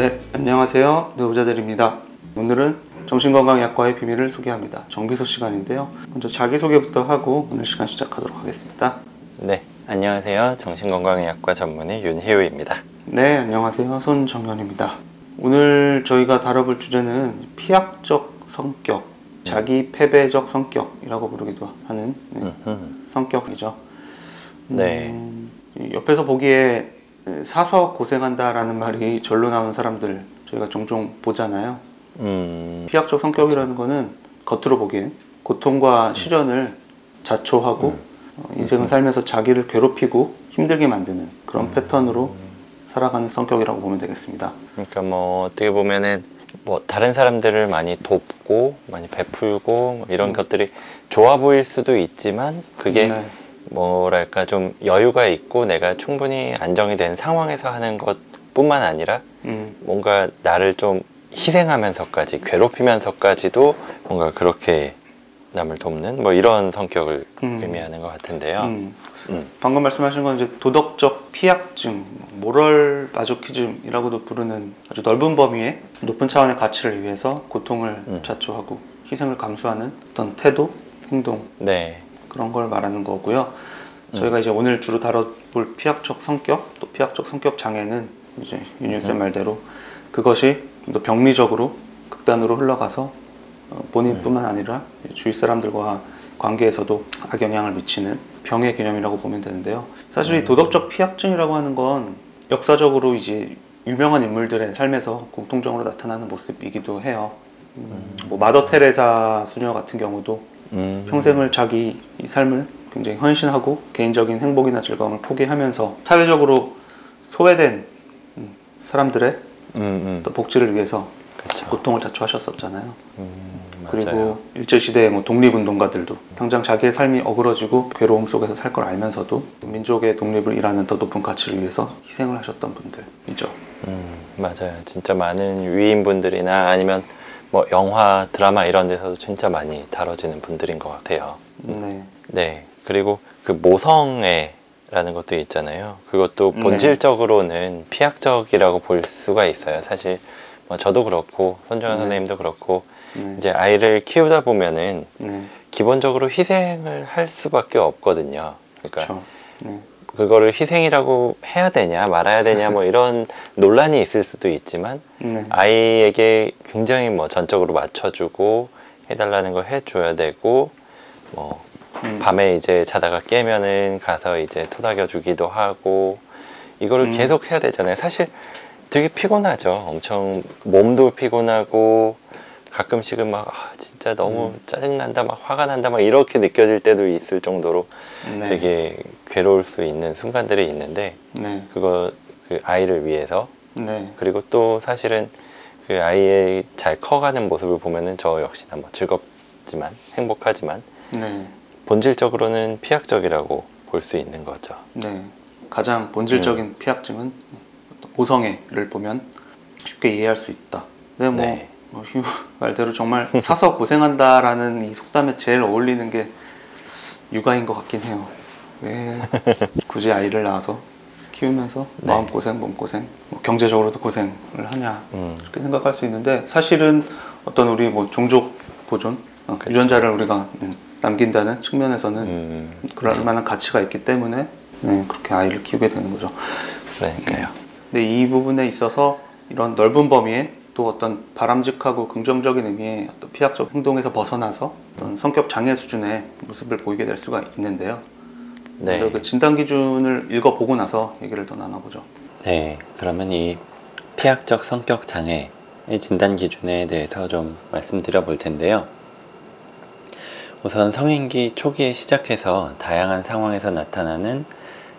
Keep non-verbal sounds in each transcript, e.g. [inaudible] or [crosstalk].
네, 안녕하세요. 노부자들입니다. 오늘은 정신건강의학과의 비밀을 소개합니다. 정비소 시간인데요. 먼저 자기소개부터 하고 오늘 시간 시작하도록 하겠습니다. 네, 안녕하세요. 정신건강의학과 전문의 윤희우입니다. 네, 안녕하세요. 손정현입니다. 오늘 저희가 다뤄볼 주제는 피약적 성격, 자기 패배적 성격이라고 부르기도 하는 네. 성격이죠. 네. 음, 옆에서 보기에 사서 고생한다라는 말이 절로 나오는 사람들 저희가 종종 보잖아요. 음, 피약적 성격이라는 거는 겉으로 보기엔 고통과 시련을 자초하고 음. 어, 인생을 살면서 자기를 괴롭히고 힘들게 만드는 그런 음. 패턴으로 살아가는 성격이라고 보면 되겠습니다. 그러니까 뭐 어떻게 보면은 뭐 다른 사람들을 많이 돕고 많이 베풀고 뭐 이런 음. 것들이 좋아 보일 수도 있지만 그게 네. 뭐랄까 좀 여유가 있고 내가 충분히 안정이 된 상황에서 하는 것뿐만 아니라 음, 뭔가 나를 좀 희생하면서까지 괴롭히면서까지도 뭔가 그렇게 남을 돕는 뭐 이런 성격을 음. 의미하는 것 같은데요. 음. 음. 방금 말씀하신 건 이제 도덕적 피약증, 모럴 마조키즘이라고도 부르는 아주 넓은 범위의 높은 차원의 가치를 위해서 고통을 음. 자초하고 희생을 감수하는 어떤 태도, 행동 네. 그런 걸 말하는 거고요. 음. 저희가 이제 오늘 주로 다뤄볼 피약적 성격, 또 피약적 성격 장애는 이제 윤윤 쌤 음. 말대로 그것이 좀더 병리적으로 극단으로 흘러가서 어, 본인뿐만 아니라 주위 사람들과 관계에서도 악영향을 미치는 병의 개념이라고 보면 되는데요. 사실 이 음. 도덕적 피약증이라고 하는 건 역사적으로 이제 유명한 인물들의 삶에서 공통적으로 나타나는 모습이기도 해요. 음, 뭐 마더 테레사 수녀 같은 경우도 음. 평생을 자기 이 삶을 굉장히 헌신하고 개인적인 행복이나 즐거움을 포기하면서 사회적으로 소외된 음, 사람들의 음, 음. 또 복지를 위해서 그렇죠. 고통을 자초하셨었잖아요. 음, 그리고 맞아요. 일제 시대의 뭐 독립운동가들도 당장 자기의 삶이 어그러지고 괴로움 속에서 살 걸 알면서도 민족의 독립을 일하는 더 높은 가치를 위해서 희생을 하셨던 분들이죠. 음, 맞아요. 진짜 많은 위인분들이나 아니면 뭐 영화, 드라마 이런 데서도 진짜 많이 다뤄지는 분들인 것 같아요. 네, 네. 그리고 그 모성애 라는 것도 있잖아요. 그것도 네. 본질적으로는 피약적이라고 볼 수가 있어요. 사실 뭐 저도 그렇고 손정현 네. 선생님도 그렇고 네, 이제 아이를 키우다 보면은 네, 기본적으로 희생을 할 수밖에 없거든요. 그러니까 그렇죠. 네, 그거를 희생이라고 해야 되냐 말아야 되냐 뭐 이런 논란이 있을 수도 있지만 네, 아이에게 굉장히 뭐 전적으로 맞춰주고 해달라는 걸 해줘야 되고 뭐 음, 밤에 이제 자다가 깨면은 가서 이제 토닥여 주기도 하고 이거를 음. 계속 해야 되잖아요. 사실 되게 피곤하죠. 엄청 몸도 피곤하고 가끔씩은 막 아, 진짜 너무 음. 짜증난다, 막 화가 난다, 막 이렇게 느껴질 때도 있을 정도로 네, 되게 괴로울 수 있는 순간들이 있는데 네, 그거 그 아이를 위해서 네, 그리고 또 사실은 그 아이의 잘 커가는 모습을 보면은 저 역시나 뭐 즐겁지만 행복하지만 네, 본질적으로는 피약적이라고 볼 수 있는 거죠. 네. 가장 본질적인 음. 피약증은 모성애를 보면 쉽게 이해할 수 있다. 근데 뭐, 네. 뭐 휴 말대로 정말 사서 고생한다라는 이 속담에 제일 어울리는 게 육아인 것 같긴 해요. 왜 굳이 아이를 낳아서 키우면서 네. 마음 고생, 몸 고생, 뭐 경제적으로도 고생을 하냐 음, 이렇게 생각할 수 있는데 사실은 어떤 우리 뭐 종족 보존 어, 그렇죠. 유전자를 우리가 음, 남긴다는 측면에서는 음, 그럴 네, 만한 가치가 있기 때문에 네, 그렇게 아이를 키우게 되는 거죠. 그러니까요. 근데 이 부분에 있어서 이런 넓은 범위에 또 어떤 바람직하고 긍정적인 의미의 어떤 피약적 행동에서 벗어나서 어떤 성격 장애 수준의 모습을 보이게 될 수가 있는데요. 네, 그 진단 기준을 읽어보고 나서 얘기를 더 나눠보죠. 네. 그러면 이 피약적 성격 장애의 진단 기준에 대해서 좀 말씀드려 볼 텐데요. 우선 성인기 초기에 시작해서 다양한 상황에서 나타나는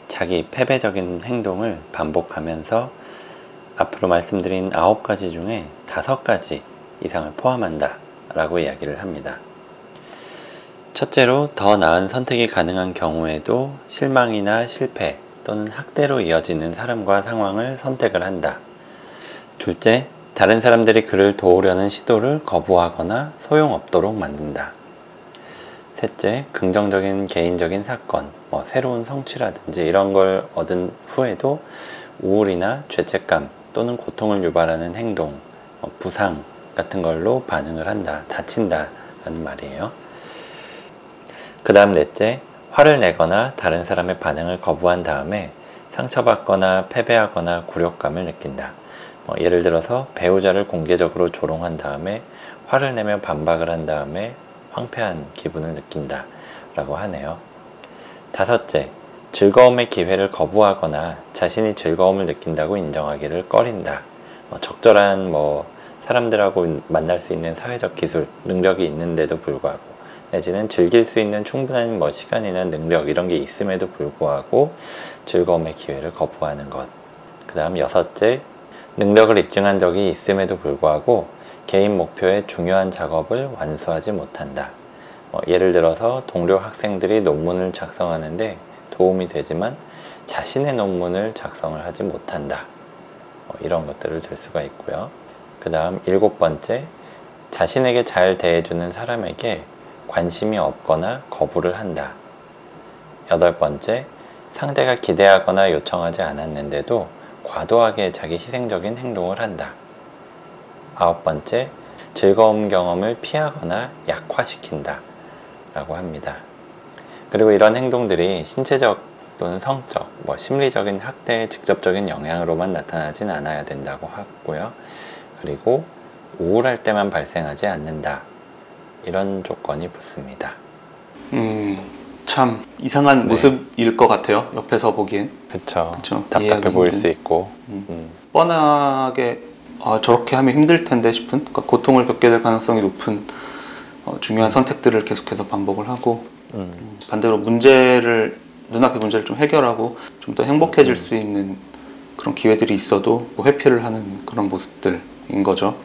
자기 패배적인 행동을 반복하면서 앞으로 말씀드린 아홉 가지 중에 다섯 가지 이상을 포함한다 라고 이야기를 합니다. 첫째로 더 나은 선택이 가능한 경우에도 실망이나 실패 또는 학대로 이어지는 사람과 상황을 선택을 한다. 둘째, 다른 사람들이 그를 도우려는 시도를 거부하거나 소용없도록 만든다. 셋째, 긍정적인 개인적인 사건, 뭐 새로운 성취라든지 이런 걸 얻은 후에도 우울이나 죄책감, 또는 고통을 유발하는 행동, 어, 부상 같은 걸로 반응을 한다, 다친다 라는 말이에요. 그 다음 넷째, 화를 내거나 다른 사람의 반응을 거부한 다음에 상처받거나 패배하거나 굴욕감을 느낀다. 뭐 예를 들어서 배우자를 공개적으로 조롱한 다음에 화를 내며 반박을 한 다음에 황폐한 기분을 느낀다. 라고 하네요. 다섯째, 즐거움의 기회를 거부하거나 자신이 즐거움을 느낀다고 인정하기를 꺼린다. 뭐 적절한 뭐 사람들하고 만날 수 있는 사회적 기술, 능력이 있는데도 불구하고 내지는 즐길 수 있는 충분한 뭐 시간이나 능력 이런 게 있음에도 불구하고 즐거움의 기회를 거부하는 것. 그 다음 여섯째, 능력을 입증한 적이 있음에도 불구하고 개인 목표의 중요한 작업을 완수하지 못한다. 뭐 예를 들어서 동료 학생들이 논문을 작성하는데 도움이 되지만 자신의 논문을 작성을 하지 못한다. 뭐 이런 것들을 들 수가 있고요. 그 다음 일곱 번째, 자신에게 잘 대해주는 사람에게 관심이 없거나 거부를 한다. 여덟 번째, 상대가 기대하거나 요청하지 않았는데도 과도하게 자기 희생적인 행동을 한다. 아홉 번째, 즐거운 경험을 피하거나 약화시킨다. 라고 합니다. 그리고 이런 행동들이 신체적 또는 성적, 뭐 심리적인 학대의 직접적인 영향으로만 나타나진 않아야 된다고 하고요. 그리고 우울할 때만 발생하지 않는다. 이런 조건이 붙습니다. 음, 참 이상한 네. 모습일 것 같아요. 옆에서 보기엔. 그쵸. 답답해 보일 힘든. 수 있고. 음. 음. 뻔하게 아, 저렇게 하면 힘들 텐데 싶은 그러니까 고통을 겪게 될 가능성이 높은 어, 중요한 선택들을 계속해서 반복을 하고 음. 반대로 문제를 눈앞의 문제를 좀 해결하고 좀 더 행복해질 음. 수 있는 그런 기회들이 있어도 뭐 회피를 하는 그런 모습들인 거죠.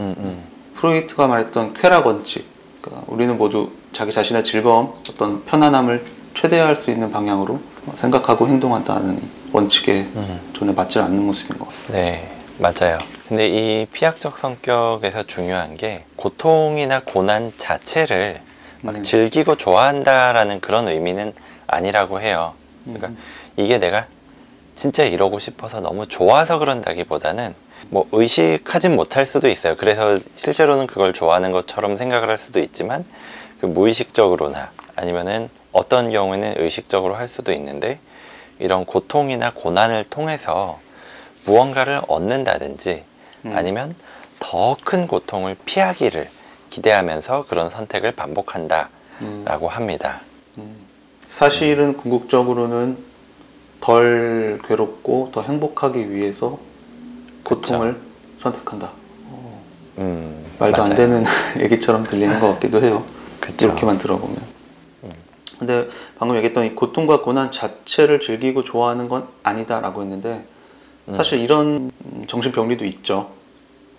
음, 음. 프로이트가 말했던 쾌락 원칙. 그러니까 우리는 모두 자기 자신의 즐거움, 어떤 편안함을 최대화할 수 있는 방향으로 생각하고 행동한다는 원칙에 음. 전혀 맞지 않는 모습인 것 같아요. 네, 맞아요. 근데 이 피약적 성격에서 중요한 게 고통이나 고난 자체를 막 음. 즐기고 좋아한다라는 그런 의미는 아니라고 해요. 그러니까 음. 이게 내가 진짜 이러고 싶어서 너무 좋아서 그런다기보다는 뭐 의식하진 못할 수도 있어요. 그래서 실제로는 그걸 좋아하는 것처럼 생각을 할 수도 있지만 그 무의식적으로나 아니면은 어떤 경우에는 의식적으로 할 수도 있는데 이런 고통이나 고난을 통해서 무언가를 얻는다든지 음. 아니면 더 큰 고통을 피하기를 기대하면서 그런 선택을 반복한다라고 음. 합니다. 음. 사실은 궁극적으로는 덜 괴롭고 더 행복하기 위해서 고통을 선택한다. 어, 음, 말도 안 맞아요. 되는 [laughs] 얘기처럼 들리는 것 같기도 해요. 그쵸. 이렇게만 들어보면. 음. 근데 방금 얘기했던 이 고통과 고난 자체를 즐기고 좋아하는 건 아니다라고 했는데 음. 사실 이런 정신병리도 있죠.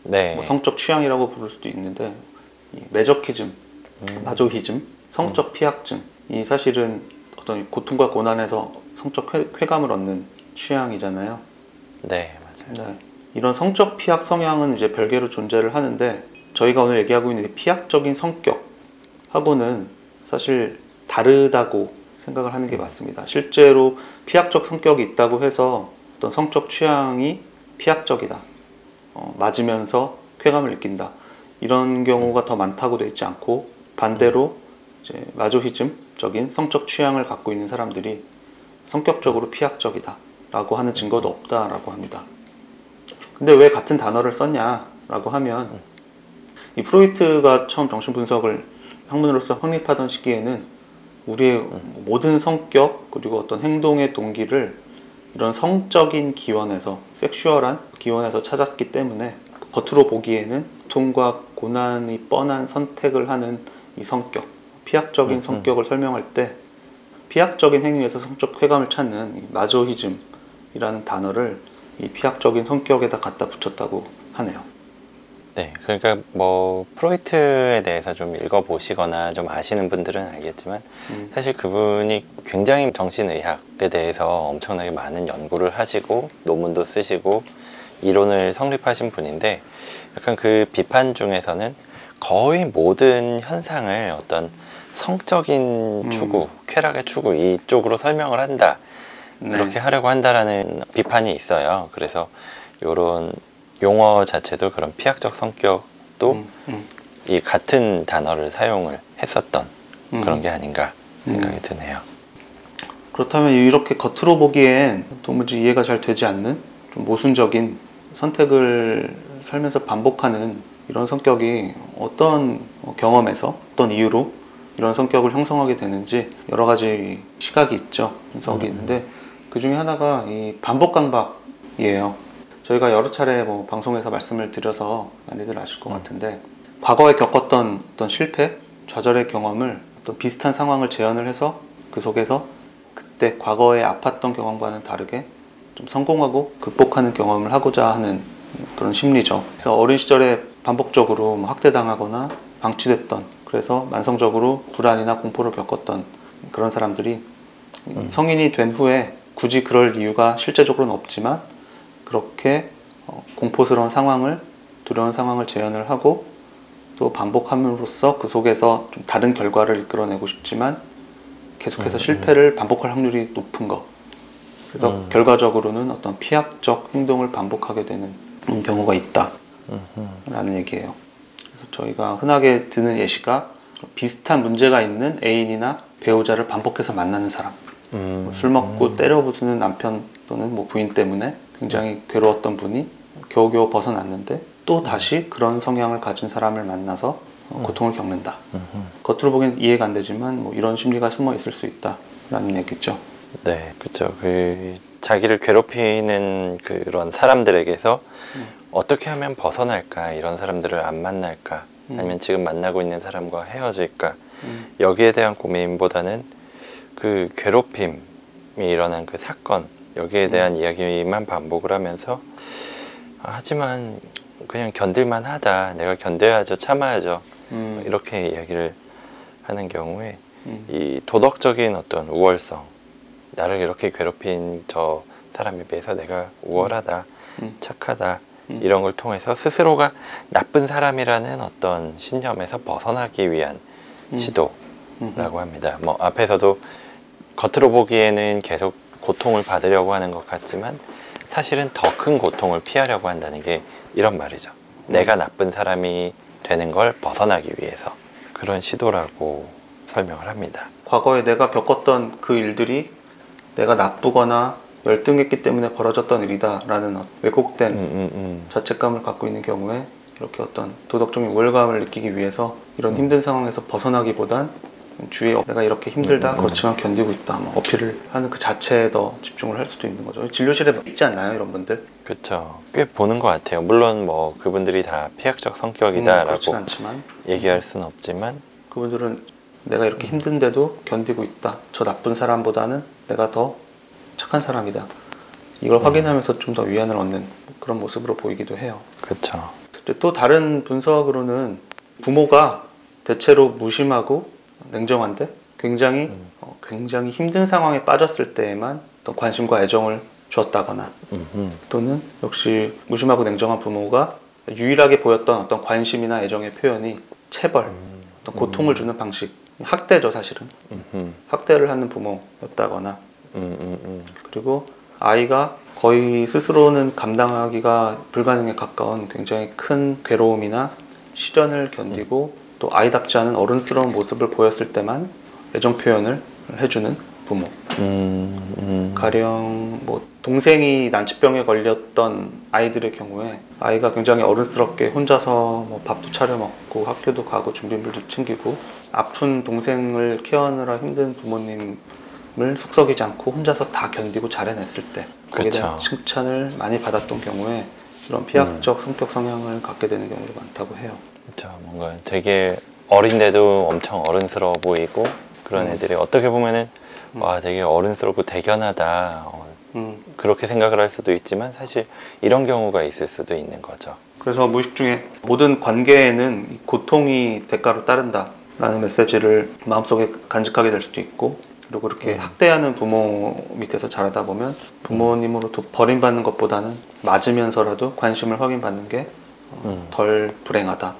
네. 뭐 성적 취향이라고 부를 수도 있는데 이 매저키즘, 음. 마조히즘, 성적 피약증 이 사실은 어떤 이 고통과 고난에서 성적 쾌, 쾌감을 얻는 취향이잖아요. 네, 맞아요. 네. 이런 성적 피약 성향은 이제 별개로 존재를 하는데 저희가 오늘 얘기하고 있는 이 피약적인 성격하고는 사실 다르다고 생각을 하는 게 맞습니다. 실제로 피약적 성격이 있다고 해서 어떤 성적 취향이 피약적이다. 어, 맞으면서 쾌감을 느낀다. 이런 경우가 더 많다고 되어 있지 않고 반대로 이제 마조히즘적인 성적 취향을 갖고 있는 사람들이 성격적으로 피약적이다라고 하는 증거도 없다라고 합니다. 근데 왜 같은 단어를 썼냐라고 하면 이 프로이트가 처음 정신 분석을 학문으로서 확립하던 시기에는 우리의 모든 성격 그리고 어떤 행동의 동기를 이런 성적인 기원에서 섹슈얼한 기원에서 찾았기 때문에 겉으로 보기에는 고통과 고난이 뻔한 선택을 하는 이 성격 피약적인 음, 음. 성격을 설명할 때 피약적인 행위에서 성적 쾌감을 찾는 이 마조히즘이라는 단어를 이 피약적인 성격에다 갖다 붙였다고 하네요. 네, 그러니까 뭐 프로이트에 대해서 좀 읽어보시거나 좀 아시는 분들은 알겠지만 음. 사실 그분이 굉장히 정신의학에 대해서 엄청나게 많은 연구를 하시고 논문도 쓰시고 이론을 성립하신 분인데 약간 그 비판 중에서는 거의 모든 현상을 어떤 성적인 음. 추구, 쾌락의 추구 이쪽으로 설명을 한다. 네. 그렇게 하려고 한다라는 비판이 있어요. 그래서 이런 용어 자체도 그런 피약적 성격도 음, 음, 이 같은 단어를 사용을 했었던 음. 그런 게 아닌가 생각이 음. 드네요. 그렇다면 이렇게 겉으로 보기엔 도무지 이해가 잘 되지 않는 좀 모순적인 선택을 살면서 반복하는 이런 성격이 어떤 경험에서 어떤 이유로 이런 성격을 형성하게 되는지 여러 가지 시각이 있죠 분석이 음. 있는데 그 중에 하나가 이 반복 강박이에요 저희가 여러 차례 뭐 방송에서 말씀을 드려서 많이들 아실 것 음. 같은데 과거에 겪었던 어떤 실패 좌절의 경험을 어떤 비슷한 상황을 재현을 해서 그 속에서 그때 과거에 아팠던 경험과는 다르게 좀 성공하고 극복하는 경험을 하고자 하는 그런 심리죠. 그래서 어린 시절에 반복적으로 뭐 학대당하거나 방치됐던 그래서 만성적으로 불안이나 공포를 겪었던 그런 사람들이 음. 성인이 된 후에 굳이 그럴 이유가 실제적으로는 없지만 그렇게 어, 공포스러운 상황을 두려운 상황을 재현을 하고 또 반복함으로써 그 속에서 좀 다른 결과를 이끌어내고 싶지만 계속해서 음, 음. 실패를 반복할 확률이 높은 거. 그래서 음. 결과적으로는 어떤 피약적 행동을 반복하게 되는 경우가 있다라는. 얘기예요. 그래서 저희가 흔하게 드는 예시가 비슷한 문제가 있는 애인이나 배우자를 반복해서 만나는 사람. 음. 뭐술 먹고 때려부수는 남편 또는 뭐 부인 때문에 굉장히 괴로웠던 분이 겨우겨우 벗어났는데 또 다시 그런 성향을 가진 사람을 만나서 어, 음. 고통을 겪는다. 음흠. 겉으로 보기엔 이해가 안 되지만 뭐 이런 심리가 숨어 있을 수 있다라는 얘기죠. 네, 그렇죠. 그 자기를 괴롭히는 그런 사람들에게서 음. 어떻게 하면 벗어날까? 이런 사람들을 안 만날까? 음. 아니면 지금 만나고 있는 사람과 헤어질까? 음, 여기에 대한 고민보다는 그 괴롭힘이 일어난 그 사건 여기에 음. 대한 이야기만 반복을 하면서 아, 하지만 그냥 견딜만 하다. 내가 견뎌야죠. 참아야죠. 음, 이렇게 이야기를 하는 경우에 음, 이 도덕적인 어떤 우월성 나를 이렇게 괴롭힌 저 사람에 비해서 내가 우월하다 음. 착하다 음. 이런 걸 통해서 스스로가 나쁜 사람이라는 어떤 신념에서 벗어나기 위한 음. 시도라고 음, 합니다 뭐 앞에서도 겉으로 보기에는 계속 고통을 받으려고 하는 것 같지만 사실은 더 큰 고통을 피하려고 한다는 게 이런 말이죠 내가 나쁜 사람이 되는 걸 벗어나기 위해서 그런 시도라고 설명을 합니다 과거에 내가 겪었던 그 일들이 내가 나쁘거나 열등했기 때문에 벌어졌던 일이다라는 어- 왜곡된 음, 음, 음. 자책감을 갖고 있는 경우에 이렇게 어떤 도덕적인 우월감을 느끼기 위해서 이런 음. 힘든 상황에서 벗어나기보단 주위에 어, 내가 이렇게 힘들다 음, 음, 음. 그렇지만 견디고 있다 뭐 어필을 하는 그 자체에 더 집중을 할 수도 있는 거죠 진료실에 있지 않나요 이런 분들 그렇죠. 꽤 보는 것 같아요. 물론 뭐 그분들이 다 피약적 음, 성격이다라고 않지만 얘기할 수는 없지만 그분들은 내가 이렇게 힘든데도 견디고 있다 저 나쁜 사람보다는 내가 더 착한 사람이다 이걸 음. 확인하면서 좀 더 위안을 얻는 그런 모습으로 보이기도 해요 그렇죠. 또 다른 분석으로는 부모가 대체로 무심하고 냉정한데 굉장히 음. 어, 굉장히 힘든 상황에 빠졌을 때에만 어떤 관심과 애정을 주었다거나 음흠. 또는 역시 무심하고 냉정한 부모가 유일하게 보였던 어떤 관심이나 애정의 표현이 체벌, 음. 어떤 고통을 주는 방식, 학대죠 사실은 음흠. 학대를 하는 부모였다거나 음, 음, 음. 그리고 아이가 거의 스스로는 감당하기가 불가능에 가까운 굉장히 큰 괴로움이나 시련을 견디고 또 아이답지 않은 어른스러운 모습을 보였을 때만 애정 표현을 해주는 부모. 음, 음. 가령 뭐 동생이 난치병에 걸렸던 아이들의 경우에 아이가 굉장히 어른스럽게 혼자서 뭐 밥도 차려 먹고 학교도 가고 준비물도 챙기고 아픈 동생을 케어하느라 힘든 부모님을 속썩이지 않고 혼자서 다 견디고 잘 해냈을 때 거기에 대한 그쵸. 칭찬을 많이 받았던 경우에 이런 피약적 성격 성향을 갖게 되는 경우도 많다고 해요. 그렇죠. 뭔가 되게 어린데도 엄청 어른스러워 보이고 그런 음. 애들이 어떻게 보면은 음. 와 되게 어른스럽고 대견하다 어, 음. 그렇게 생각을 할 수도 있지만 사실 이런 경우가 있을 수도 있는 거죠. 그래서 무의식 중에 모든 관계에는 이 고통이 대가로 따른다라는 메시지를 마음속에 간직하게 될 수도 있고 그리고 그렇게 음. 학대하는 부모 밑에서 자라다 보면 부모님으로부터 버림받는 것보다는 맞으면서라도 관심을 확인받는 게덜 음. 불행하다라고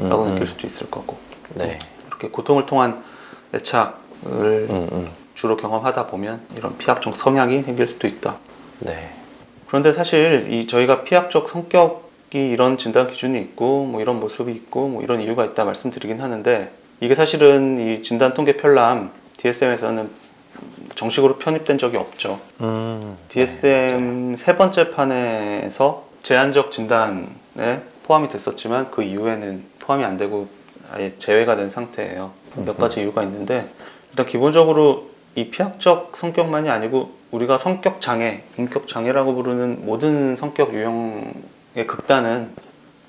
음, 느낄 음. 수도 있을 거고 네. 이렇게 고통을 통한 애착을 음, 음. 주로 경험하다 보면 이런 피합적 성향이 생길 수도 있다. 네. 그런데 사실 이 저희가 피학적 성격이 이런 진단 기준이 있고 뭐 이런 모습이 있고 뭐 이런 이유가 있다 말씀드리긴 하는데 이게 사실은 이 진단 통계 편람 DSM에서는 정식으로 편입된 적이 없죠. 음, DSM 세 번째 판에서 제한적 진단에 포함이 됐었지만 그 이후에는 포함이 안 되고 아예 제외가 된 상태예요. 몇 가지 이유가 있는데 일단 기본적으로 이 피학적 성격만이 아니고 우리가 성격 장애, 인격 장애라고 부르는 모든 성격 유형의 극단은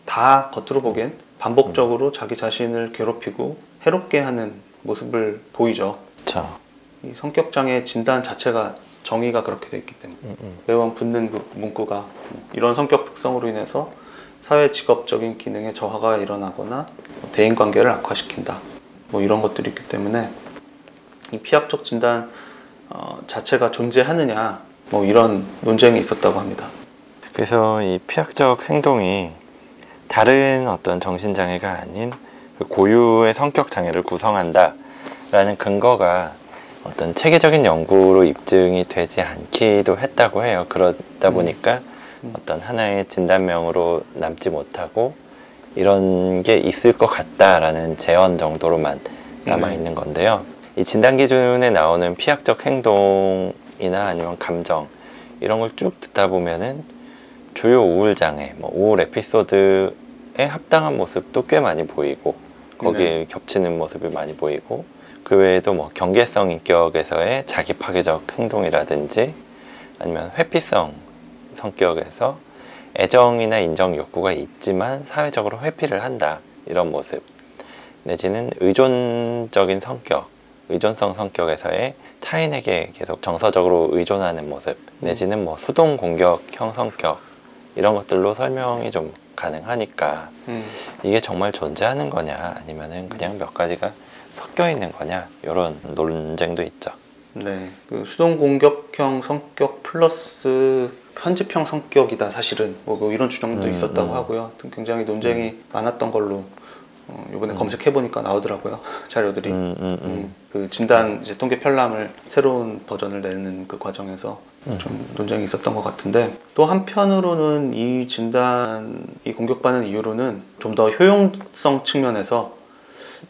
다 겉으로 보기엔 반복적으로 자기 자신을 괴롭히고 해롭게 하는 모습을 보이죠. 그렇죠. 이 성격 장애 진단 자체가 정의가 그렇게 돼 있기 때문에 음, 음. 매번 붙는 그 문구가 이런 성격 특성으로 인해서 사회 직업적인 기능에 저하가 일어나거나 대인 관계를 악화시킨다. 뭐 이런 것들이 있기 때문에 이 피학적 진단 어, 자체가 존재하느냐 뭐 이런 논쟁이 있었다고 합니다. 그래서 이 피학적 행동이 다른 어떤 정신장애가 아닌 그 고유의 성격 장애를 구성한다라는 근거가 어떤 체계적인 연구로 입증이 되지 않기도 했다고 해요. 그러다 음. 보니까 음. 어떤 하나의 진단명으로 남지 못하고 이런 게 있을 것 같다라는 제언 정도로만 남아 네. 있는 건데요. 이 진단 기준에 나오는 피학적 행동이나 아니면 감정 이런 걸 쭉 듣다 보면은 주요 우울 장애, 뭐 우울 에피소드에 합당한 모습도 꽤 많이 보이고 거기에 겹치는 모습이 많이 보이고 그 외에도 뭐 경계성 인격에서의 자기 파괴적 행동이라든지 아니면 회피성 성격에서 애정이나 인정 욕구가 있지만 사회적으로 회피를 한다 이런 모습. 내지는 의존적인 성격 의존성 성격에서의 타인에게 계속 정서적으로 의존하는 모습 내지는 뭐 수동 공격형 성격 이런 것들로 설명이 좀 가능하니까 음, 이게 정말 존재하는 거냐 아니면은 그냥 몇 가지가 섞여 있는 거냐 이런 논쟁도 있죠. 네, 그 수동 공격형 성격 플러스 편집형 성격이다 사실은 뭐, 뭐 이런 주장도 음, 있었다고 음. 하고요. 굉장히 논쟁이 많았던 걸로 어, 이번에 음. 검색해 보니까 나오더라고요 [laughs] 자료들이. 음, 음, 음. 음, 그 진단 이제 통계 편람을 새로운 버전을 내는 그 과정에서 음. 좀 논쟁이 있었던 것 같은데 또 한편으로는 이 진단 이 공격받는 이유로는 좀 더 효용성 측면에서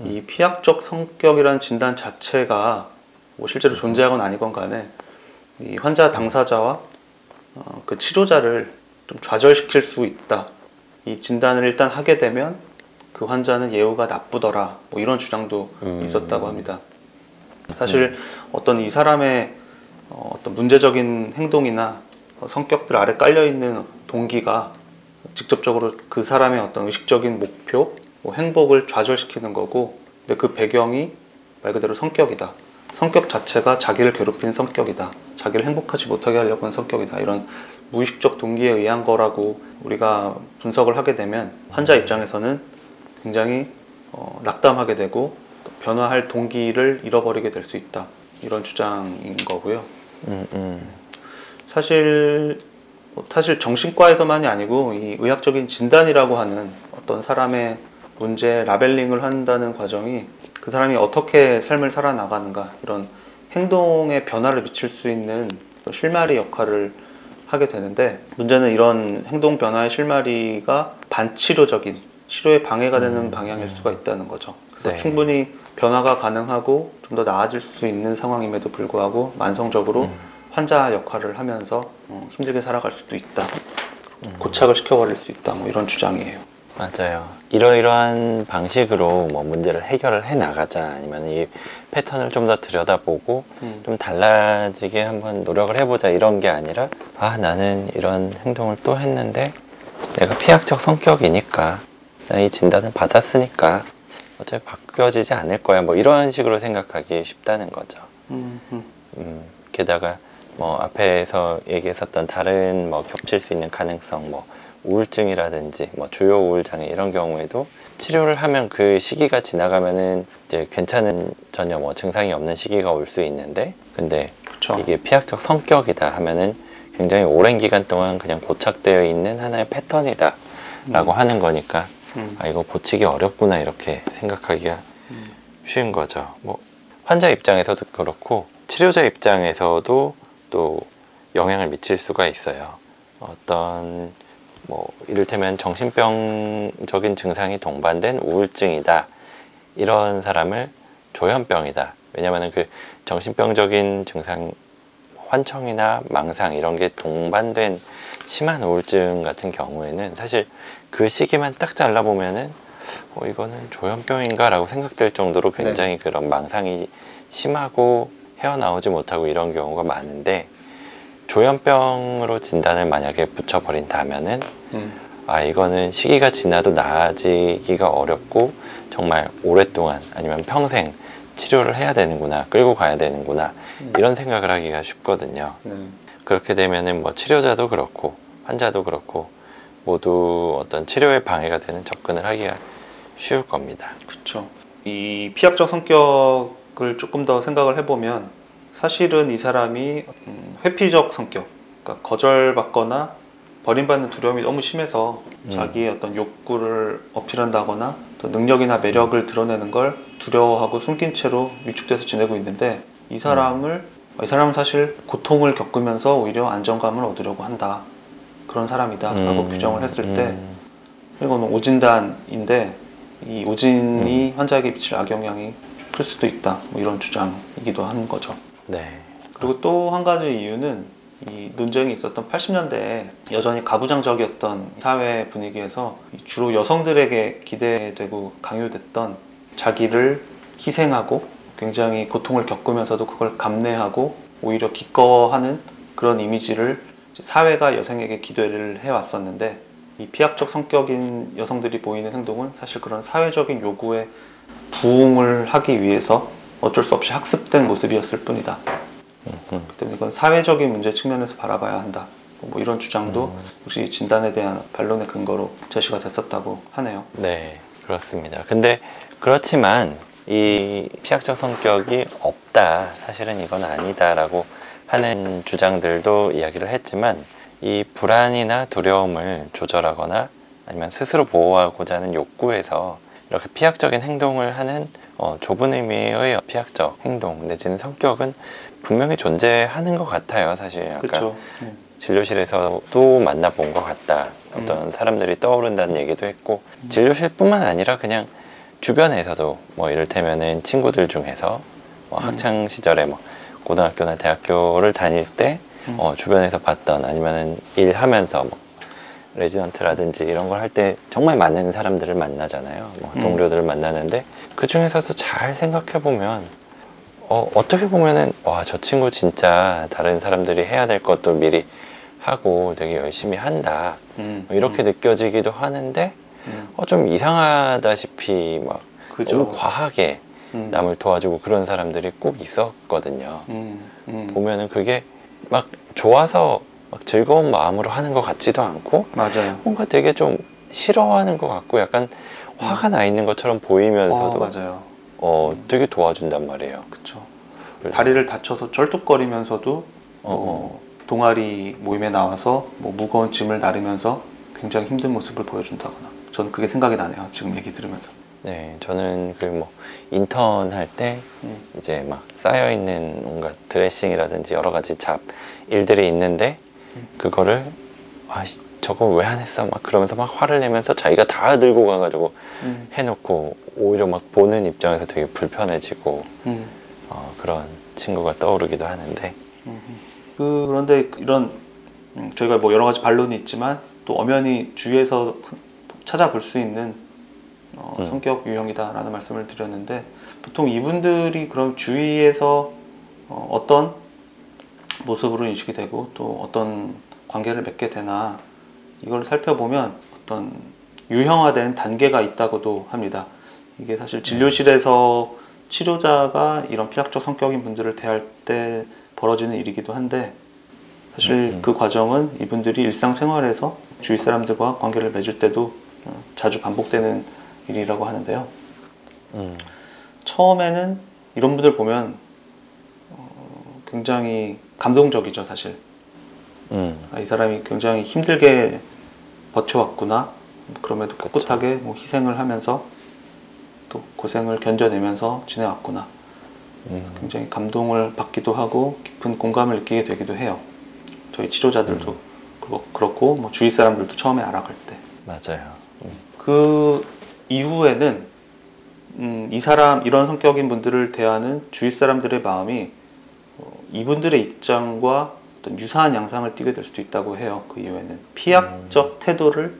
음. 이 피학적 성격이라는 진단 자체가 뭐 실제로 존재하건 아니건 간에 이 환자 당사자와 어, 그 치료자를 좀 좌절시킬 수 있다. 이 진단을 일단 하게 되면 그 환자는 예후가 나쁘더라. 뭐 이런 주장도 음. 있었다고 합니다. 사실 어떤 이 사람의 어, 어떤 문제적인 행동이나 어, 성격들 아래 깔려 있는 동기가 직접적으로 그 사람의 어떤 의식적인 목표, 뭐 행복을 좌절시키는 거고, 근데 그 배경이 말 그대로 성격이다. 성격 자체가 자기를 괴롭히는 성격이다. 자기를 행복하지 못하게 하려고 하는 성격이다. 이런 무의식적 동기에 의한 거라고 우리가 분석을 하게 되면 환자 입장에서는 굉장히 어, 낙담하게 되고 또 변화할 동기를 잃어버리게 될 수 있다. 이런 주장인 거고요. 음, 음. 사실 뭐 사실 정신과에서만이 아니고 이 의학적인 진단이라고 하는 어떤 사람의 문제 라벨링을 한다는 과정이 그 사람이 어떻게 삶을 살아나가는가 이런 행동에 변화를 미칠 수 있는 실마리 역할을 하게 되는데 문제는 이런 행동 변화의 실마리가 반치료적인 치료에 방해가 되는 음, 방향일 음. 수가 있다는 거죠. 그래서 네. 충분히 변화가 가능하고 좀 더 나아질 수 있는 상황임에도 불구하고 만성적으로 음. 환자 역할을 하면서 어, 힘들게 살아갈 수도 있다. 음. 고착을 시켜버릴 수 있다. 뭐 이런 주장이에요. 맞아요. 이러이러한 방식으로 뭐 문제를 해결을 해 나가자 아니면 이 패턴을 좀 더 들여다보고 음. 좀 달라지게 한번 노력을 해보자 이런 게 아니라 아 나는 이런 행동을 또 했는데 내가 피학적 성격이니까 나 이 진단을 받았으니까 어차피 바뀌어지지 않을 거야 뭐 이런 식으로 생각하기 쉽다는 거죠. 음, 음. 음, 게다가 뭐 앞에서 얘기했었던 다른 뭐 겹칠 수 있는 가능성 뭐 우울증이라든지 뭐 주요 우울 장애 이런 경우에도 치료를 하면 그 시기가 지나가면은 이제 괜찮은 전혀 뭐 증상이 없는 시기가 올 수 있는데 근데 그렇죠. 이게 피학적 성격이다 하면은 굉장히 오랜 기간 동안 그냥 고착되어 있는 하나의 패턴이다 라고 하는 거니까 음. 아 이거 고치기 어렵구나 이렇게 생각하기가 음. 쉬운 거죠. 뭐 환자 입장에서도 그렇고 치료자 입장에서도 또 영향을 미칠 수가 있어요. 어떤 뭐 이를테면 정신병적인 증상이 동반된 우울증이다 이런 사람을 조현병이다 왜냐하면 그 정신병적인 증상 환청이나 망상 이런 게 동반된 심한 우울증 같은 경우에는 사실 그 시기만 딱 잘라보면은 어, 이거는 조현병인가 라고 생각될 정도로 굉장히 그런 망상이 심하고 헤어나오지 못하고 이런 경우가 많은데 조현병으로 진단을 만약에 붙여버린다면은 음. 아 이거는 시기가 지나도 나아지기가 어렵고 정말 오랫동안 아니면 평생 치료를 해야 되는구나 끌고 가야 되는구나 음. 이런 생각을 하기가 쉽거든요 네. 그렇게 되면은 뭐 치료자도 그렇고 환자도 그렇고 모두 어떤 치료에 방해가 되는 접근을 하기가 쉬울 겁니다 그렇죠. 이 피약적 성격을 조금 더 생각을 해보면 사실은 이 사람이 음, 회피적 성격, 그러니까 거절받거나 버림받는 두려움이 너무 심해서 음. 자기의 어떤 욕구를 어필한다거나 또 능력이나 매력을 드러내는 걸 두려워하고 숨긴 채로 위축돼서 지내고 있는데 이 사람을 이 사람은 사실 고통을 겪으면서 오히려 안정감을 얻으려고 한다. 그런 사람이다 라고 음, 규정을 했을 때 음, 이거는 오진단인데 이 오진이 환자에게 미칠 악영향이 클 수도 있다. 뭐 이런 주장이기도 한 거죠. 네. 그리고 또 한 가지 이유는 이 논쟁이 있었던 80년대에 여전히 가부장적이었던 사회 분위기에서 주로 여성들에게 기대되고 강요됐던 자기를 희생하고 굉장히 고통을 겪으면서도 그걸 감내하고 오히려 기꺼워하는 그런 이미지를 사회가 여성에게 기대를 해왔었는데 이 피약적 성격인 여성들이 보이는 행동은 사실 그런 사회적인 요구에 부응을 하기 위해서 어쩔 수 없이 학습된 모습이었을 뿐이다. 음, 음. 때문에 이건 사회적인 문제 측면에서 바라봐야 한다. 뭐 이런 주장도 음. 역시 진단에 대한 반론의 근거로 제시가 됐었다고 하네요. 네, 그렇습니다. 근데 그렇지만 이 피약적 성격이 없다, 사실은 이건 아니다라고 하는 주장들도 이야기를 했지만 이 불안이나 두려움을 조절하거나 아니면 스스로 보호하고자 하는 욕구에서 이렇게 피약적인 행동을 하는 어, 좁은 의미의 피약적 행동 내지는 성격은 분명히 존재하는 것 같아요, 사실. 약간 그렇죠. 진료실에서도 만나본 것 같다. 어떤 사람들이 떠오른다는 얘기도 했고 음. 진료실뿐만 아니라 그냥 주변에서도 뭐 이를테면은 친구들 중에서 뭐 음. 학창 시절에 뭐 고등학교나 대학교를 다닐 때 음. 어, 주변에서 봤던 아니면은 일하면서 뭐 레지던트라든지 이런 걸 할 때 정말 많은 사람들을 만나잖아요. 뭐 음. 동료들을 만나는데 그 중에서도 잘 생각해 보면 어, 어떻게 보면은 와 저 친구 진짜 다른 사람들이 해야 될 것도 미리 하고 되게 열심히 한다 음, 뭐 이렇게 느껴지기도 하는데 음, 어, 좀 이상하다시피 막 그죠. 너무 과하게 음, 남을 도와주고 그런 사람들이 꼭 있었거든요. 음, 음. 보면은 그게 막 좋아서 막 즐거운 마음으로 하는 것 같지도 않고 맞아요. 뭔가 되게 좀 싫어하는 것 같고 약간 화가 나 있는 것처럼 보이면서도 어, 맞아요. 어, 되게 도와준단 말이에요. 그렇죠. 다리를 다쳐서 쩔뚝거리면서도 어, 어, 동아리 모임에 나와서 뭐 무거운 짐을 나르면서 굉장히 힘든 모습을 보여준다거나 저는 그게 생각이 나네요. 지금 얘기 들으면서. 네, 저는 그 뭐 인턴 할 때 음, 이제 막 쌓여 있는 뭔가 드레싱이라든지 여러 가지 잡 일들이 있는데 음. 그거를 아 씨, 저거 왜 안 했어 막 그러면서 막 화를 내면서 자기가 다 들고 가가지고 음, 해놓고 오히려 막 보는 입장에서 되게 불편해지고 음. 어, 그런 친구가 떠오르기도 하는데 그, 그런데 이런 음, 저희가 뭐 여러 가지 반론이 있지만 또 엄연히 주위에서 찾아볼 수 있는 어, 음. 성격 유형이다라는 말씀을 드렸는데 보통 이분들이 그럼 주위에서 어, 어떤 모습으로 인식이 되고 또 어떤 관계를 맺게 되나 이걸 살펴보면 어떤 유형화된 단계가 있다고도 합니다. 이게 사실 진료실에서 치료자가 이런 피약적 성격인 분들을 대할 때 벌어지는 일이기도 한데 사실 음. 그 과정은 이분들이 일상생활에서 주위 사람들과 관계를 맺을 때도 어, 자주 반복되는 일이라고 하는데요. 음, 처음에는 이런 분들 보면 어, 굉장히 감동적이죠, 사실. 음, 아, 이 사람이 굉장히 힘들게 버텨왔구나. 그럼에도 그쵸. 꿋꿋하게 뭐 희생을 하면서 또 고생을 견뎌내면서 지내왔구나. 음, 굉장히 감동을 받기도 하고 깊은 공감을 느끼게 되기도 해요. 저희 치료자들도 그렇고, 그렇고 뭐 주위 사람들도 처음에 알아갈 때. 맞아요. 음. 그 이후에는 음, 이 사람 이런 성격인 분들을 대하는 주위 사람들의 마음이 어, 이분들의 입장과 어떤 유사한 양상을 띠게 될 수도 있다고 해요. 그 이후에는 피약적 태도를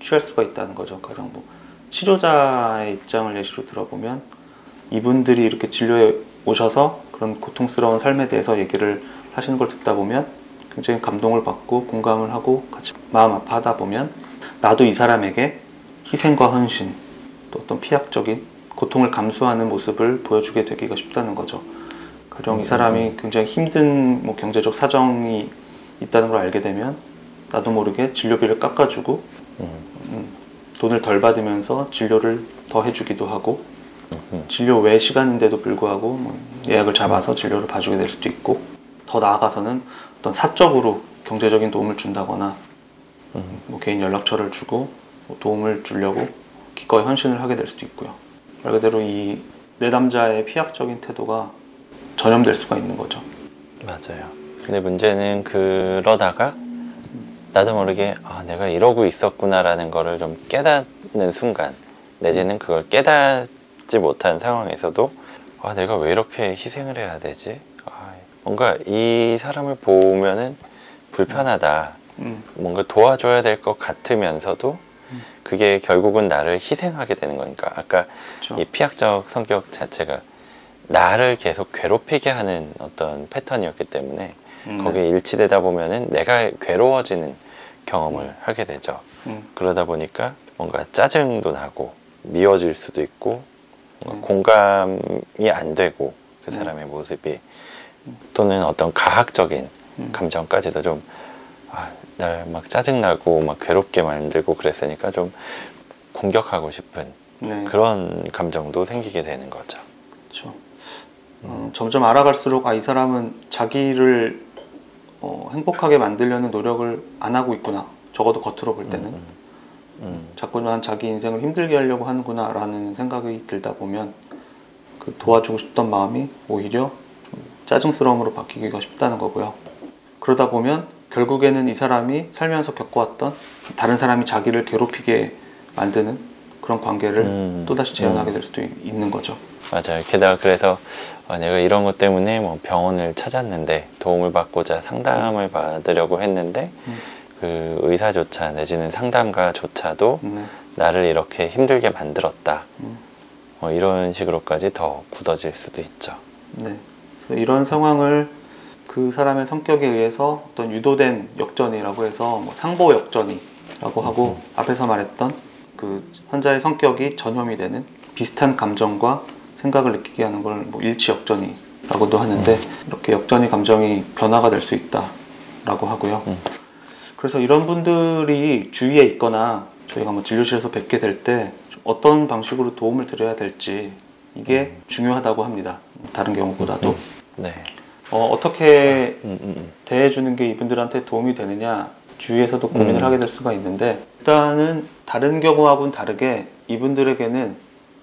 취할 수가 있다는 거죠. 가령 뭐 치료자의 입장을 예시로 들어보면 이분들이 이렇게 진료에 오셔서 그런 고통스러운 삶에 대해서 얘기를 하시는 걸 듣다 보면 굉장히 감동을 받고 공감을 하고 같이 마음 아파하다 보면 나도 이 사람에게 희생과 헌신 또 어떤 피약적인 고통을 감수하는 모습을 보여주게 되기가 쉽다는 거죠. 가령 이 사람이 굉장히 힘든 뭐 경제적 사정이 있다는 걸 알게 되면 나도 모르게 진료비를 깎아주고 음. 음, 돈을 덜 받으면서 진료를 더 해주기도 하고 음. 진료 외 시간인데도 불구하고 뭐 예약을 잡아서 진료를 봐주게 될 수도 있고 더 나아가서는 어떤 사적으로 경제적인 도움을 준다거나 음. 뭐 개인 연락처를 주고 뭐 도움을 주려고 기꺼이 헌신을 하게 될 수도 있고요. 말 그대로 이 내담자의 피약적인 태도가 전염될 수가 있는 거죠. 맞아요. 근데 문제는 그러다가 나도 모르게 아, 내가 이러고 있었구나라는 거를 좀 깨닫는 순간 내지는 그걸 깨닫지 못한 상황에서도 아, 내가 왜 이렇게 희생을 해야 되지? 아, 뭔가 이 사람을 보면은 불편하다. 음, 뭔가 도와줘야 될 것 같으면서도 음. 그게 결국은 나를 희생하게 되는 거니까 아까 그렇죠. 이 피약적 성격 자체가 나를 계속 괴롭히게 하는 어떤 패턴이었기 때문에 음, 거기에 일치되다 보면은 내가 괴로워지는 경험을 하게 되죠. 음, 그러다 보니까 뭔가 짜증도 나고 미워질 수도 있고 뭔가 음. 공감이 안 되고 그 음. 사람의 모습이 또는 어떤 가학적인 음. 감정까지도 좀 아, 날 막 짜증나고 막 괴롭게 만들고 그랬으니까 좀 공격하고 싶은 네. 그런 감정도 생기게 되는 거죠. 그렇죠. 음, 점점 알아갈수록 아, 이 사람은 자기를 어, 행복하게 만들려는 노력을 안 하고 있구나. 적어도 겉으로 볼 때는 음, 음, 자꾸만 자기 인생을 힘들게 하려고 하는구나라는 생각이 들다 보면 그 도와주고 싶던 마음이 오히려 좀 짜증스러움으로 바뀌기가 쉽다는 거고요. 그러다 보면 결국에는 이 사람이 살면서 겪어왔던 다른 사람이 자기를 괴롭히게 만드는 그런 관계를 음, 또다시 재현하게 음. 될 수도 있- 있는 거죠. 맞아요. 게다가 그래서 어, 내가 이런 것 때문에 뭐 병원을 찾았는데 도움을 받고자 상담을 받으려고 했는데 음. 그 의사조차 내지는 상담가조차도 네. 나를 이렇게 힘들게 만들었다. 음. 어, 이런 식으로까지 더 굳어질 수도 있죠. 네. 이런 상황을 그 사람의 성격에 의해서 어떤 유도된 역전이라고 해서 뭐 상보 역전이라고 하고 앞에서 말했던 그 환자의 성격이 전염이 되는 비슷한 감정과 생각을 느끼게 하는 걸 뭐 일치 역전이라고도 하는데 이렇게 역전의 감정이 변화가 될 수 있다라고 하고요. 음. 그래서 이런 분들이 주위에 있거나 저희가 뭐 진료실에서 뵙게 될 때 어떤 방식으로 도움을 드려야 될지 이게 중요하다고 합니다. 다른 경우보다도 네. 어, 떻게 음, 음, 음. 대해주는 게 이분들한테 도움이 되느냐 주위에서도 고민을 음. 하게 될 수가 있는데 일단은 다른 경우하고는 다르게 이분들에게는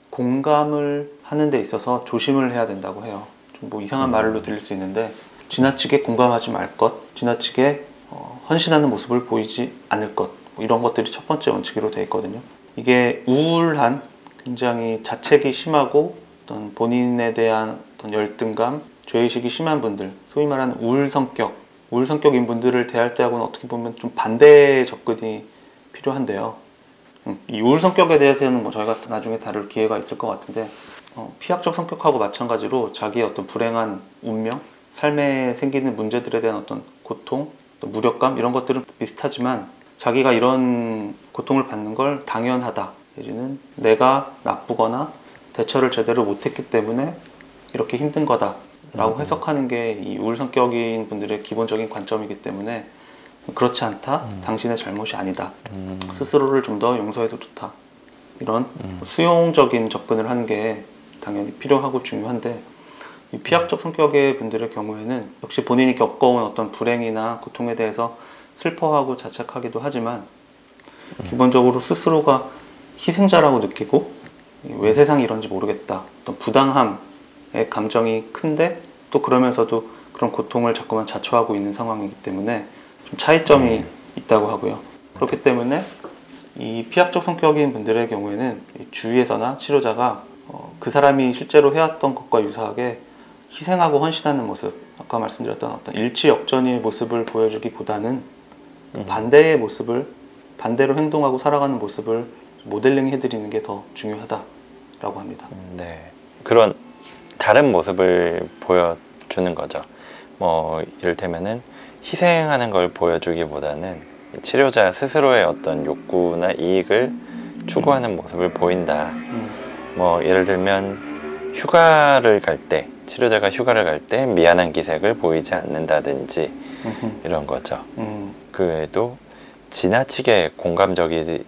공감을 하는 데 있어서 조심을 해야 된다고 해요. 좀 뭐 이상한 음. 말로 들릴 수 있는데 지나치게 공감하지 말 것, 지나치게 어, 헌신하는 모습을 보이지 않을 것, 뭐 이런 것들이 첫 번째 원칙으로 되어 있거든요. 이게 우울한 굉장히 자책이 심하고 어떤 본인에 대한 어떤 열등감, 죄의식이 심한 분들, 소위 말하는 우울 성격, 우울 성격인 분들을 대할 때하고는 어떻게 보면 좀 반대의 접근이 필요한데요. 음, 이 우울 성격에 대해서는 뭐 저희가 나중에 다룰 기회가 있을 것 같은데 어, 피약적 성격하고 마찬가지로 자기의 어떤 불행한 운명, 삶에 생기는 문제들에 대한 어떤 고통, 또 무력감 이런 것들은 비슷하지만 자기가 이런 고통을 받는 걸 당연하다. 내지는 내가 나쁘거나 대처를 제대로 못했기 때문에 이렇게 힘든 거다 라고 음. 해석하는 게 이 우울 성격인 분들의 기본적인 관점이기 때문에 그렇지 않다. 음. 당신의 잘못이 아니다. 음, 스스로를 좀 더 용서해도 좋다. 이런 음. 수용적인 접근을 하는 게 당연히 필요하고 중요한데 이 피약적 성격의 분들의 경우에는 역시 본인이 겪어온 어떤 불행이나 고통에 대해서 슬퍼하고 자책하기도 하지만 기본적으로 스스로가 희생자라고 느끼고 왜 세상이 이런지 모르겠다. 어떤 부당함의 감정이 큰데 또 그러면서도 그런 고통을 자꾸만 자초하고 있는 상황이기 때문에 좀 차이점이 있다고 하고요. 그렇기 때문에 이 피약적 성격인 분들의 경우에는 이 주위에서나 치료자가 어, 그 사람이 실제로 해왔던 것과 유사하게 희생하고 헌신하는 모습, 아까 말씀드렸던 어떤 일치역전의 모습을 보여주기보다는 그 음. 반대의 모습을 반대로 행동하고 살아가는 모습을 모델링 해드리는 게 더 중요하다라고 합니다. 음, 네. 그런 다른 모습을 보여주는 거죠. 뭐 이를테면은 희생하는 걸 보여주기보다는 치료자 스스로의 어떤 욕구나 이익을 추구하는 모습을 보인다. 음, 뭐 예를 들면 휴가를 갈 때 치료자가 휴가를 갈 때 미안한 기색을 보이지 않는다든지 이런 거죠. 음, 그 외에도 지나치게 공감적이게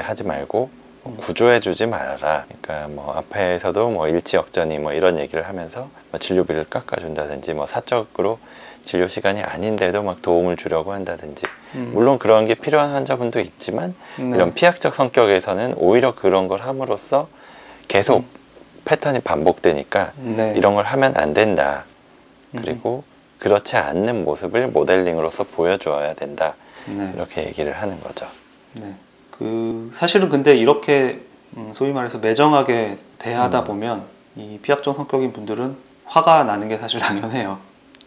하지 말고 음. 구조해주지 말아라. 그러니까 뭐 앞에서도 뭐 일지역전이 뭐 이런 얘기를 하면서 뭐 진료비를 깎아준다든지 뭐 사적으로 진료 시간이 아닌데도 막 도움을 주려고 한다든지 음. 물론 그런 게 필요한 환자분도 있지만 네. 이런 피약적 성격에서는 오히려 그런 걸 함으로써 계속 음. 패턴이 반복되니까 네. 이런 걸 하면 안 된다. 음, 그리고 그렇지 않는 모습을 모델링으로서 보여주어야 된다. 네. 이렇게 얘기를 하는 거죠. 네. 그 사실은 근데 이렇게 음, 소위 말해서 매정하게 대하다 음. 보면 이 피약적 성격인 분들은 화가 나는 게 사실 [laughs] 당연해요.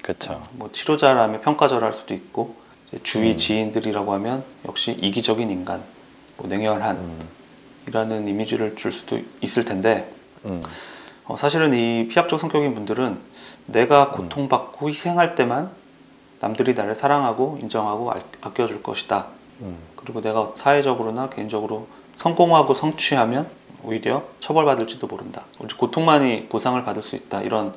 그렇죠. 뭐 치료자라면 평가절할 수도 있고 주위 음. 지인들이라고 하면 역시 이기적인 인간, 뭐 냉혈한이라는 음, 이미지를 줄 수도 있을 텐데 음, 어, 사실은 이 피약적 성격인 분들은 내가 고통받고 희생할 때만 남들이 나를 사랑하고 인정하고 아- 아껴줄 것이다. 음, 그리고 내가 사회적으로나 개인적으로 성공하고 성취하면 오히려 처벌받을지도 모른다. 고통만이 보상을 받을 수 있다. 이런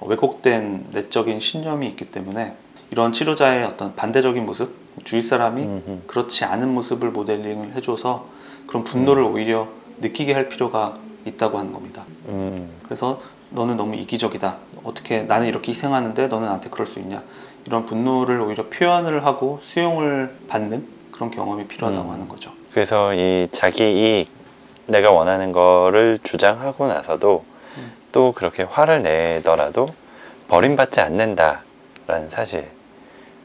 왜곡된 내적인 신념이 있기 때문에 이런 치료자의 어떤 반대적인 모습, 주위 사람이 음, 음. 그렇지 않은 모습을 모델링을 해줘서 그런 분노를 오히려 느끼게 할 필요가 있다고 하는 겁니다. 음, 그래서 너는 너무 이기적이다. 어떻게 나는 이렇게 희생하는데 너는 나한테 그럴 수 있냐. 이런 분노를 오히려 표현을 하고 수용을 받는 그런 경험이 필요하다고 음. 하는 거죠. 그래서 이 자기 이익, 내가 원하는 거를 주장하고 나서도 음. 또 그렇게 화를 내더라도 버림받지 않는다라는 사실.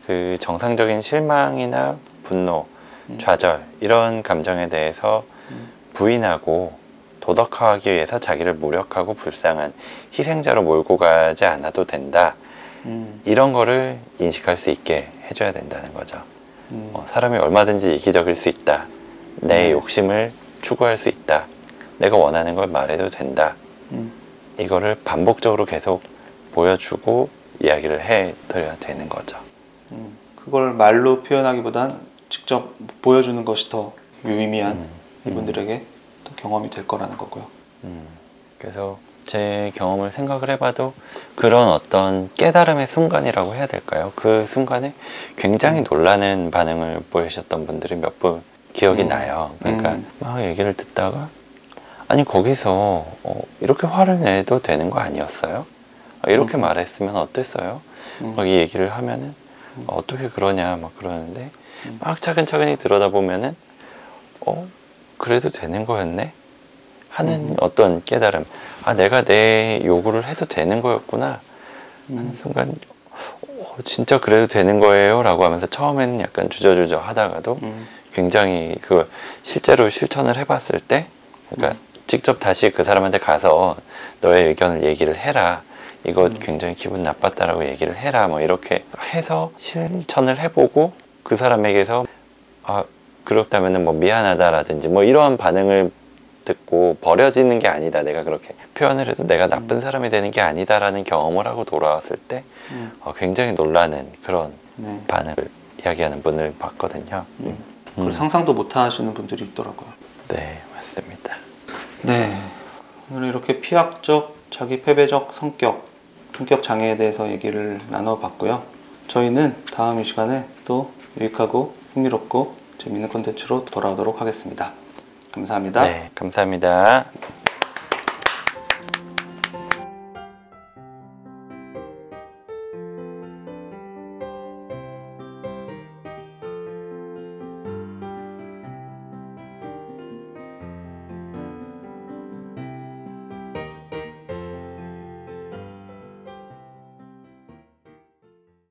그 정상적인 실망이나 분노, 음. 좌절 이런 감정에 대해서 음. 부인하고 도덕화하기 위해서 자기를 무력하고 불쌍한 희생자로 몰고 가지 않아도 된다. 음, 이런 거를 인식할 수 있게 해줘야 된다는 거죠. 음, 어, 사람이 얼마든지 이기적일 수 있다. 내 네. 욕심을 추구할 수 있다. 내가 원하는 걸 말해도 된다. 음, 이거를 반복적으로 계속 보여주고 이야기를 해 드려야 되는 거죠. 음. 그걸 말로 표현하기보단 직접 보여주는 것이 더 유의미한 음, 이분들에게 또 경험이 될 거라는 거고요. 음. 그래서 제 경험을 생각을 해봐도 그런 어떤 깨달음의 순간이라고 해야 될까요? 그 순간에 굉장히 놀라는 반응을 보이셨던 분들이 몇 분 기억이 음. 나요. 그러니까 음. 막 얘기를 듣다가 아니 거기서 어, 이렇게 화를 내도 되는 거 아니었어요? 아, 이렇게 음. 말했으면 어땠어요? 음, 막이 얘기를 하면은 음. 어, 어떻게 그러냐 막 그러는데 음. 막 차근차근히 들여다 보면은 어 그래도 되는 거였네 하는 음. 어떤 깨달음. 아 내가 내 요구를 해도 되는 거였구나. 하는 음, 순간 어, 진짜 그래도 되는 거예요 라고 하면서 처음에는 약간 주저주저 하다가도 음, 굉장히 그 실제로 실천을 해봤을 때 그러니까 음. 직접 다시 그 사람한테 가서 너의 의견을 얘기를 해라. 이거 음. 굉장히 기분 나빴다라고 얘기를 해라. 뭐 이렇게 해서 실천을 해보고 그 사람에게서 아 그렇다면은 뭐 미안하다라든지 뭐 이러한 반응을 듣고 버려지는 게 아니다 내가 그렇게 표현을 해도 내가 나쁜 사람이 되는 게 아니다라는 경험을 하고 돌아왔을 때 음, 어, 굉장히 놀라는 그런 네. 반응을 이야기하는 분을 봤거든요. 음. 그걸 음. 상상도 못 하시는 분들이 있더라고요. 네 맞습니다. 네. 오늘 이렇게 피약적, 자기 패배적 성격, 성격 장애에 대해서 얘기를 나눠봤고요. 저희는 다음 이 시간에 또 유익하고 흥미롭고 재밌는 콘텐츠로 돌아오도록 하겠습니다. 감사합니다. 네 감사합니다.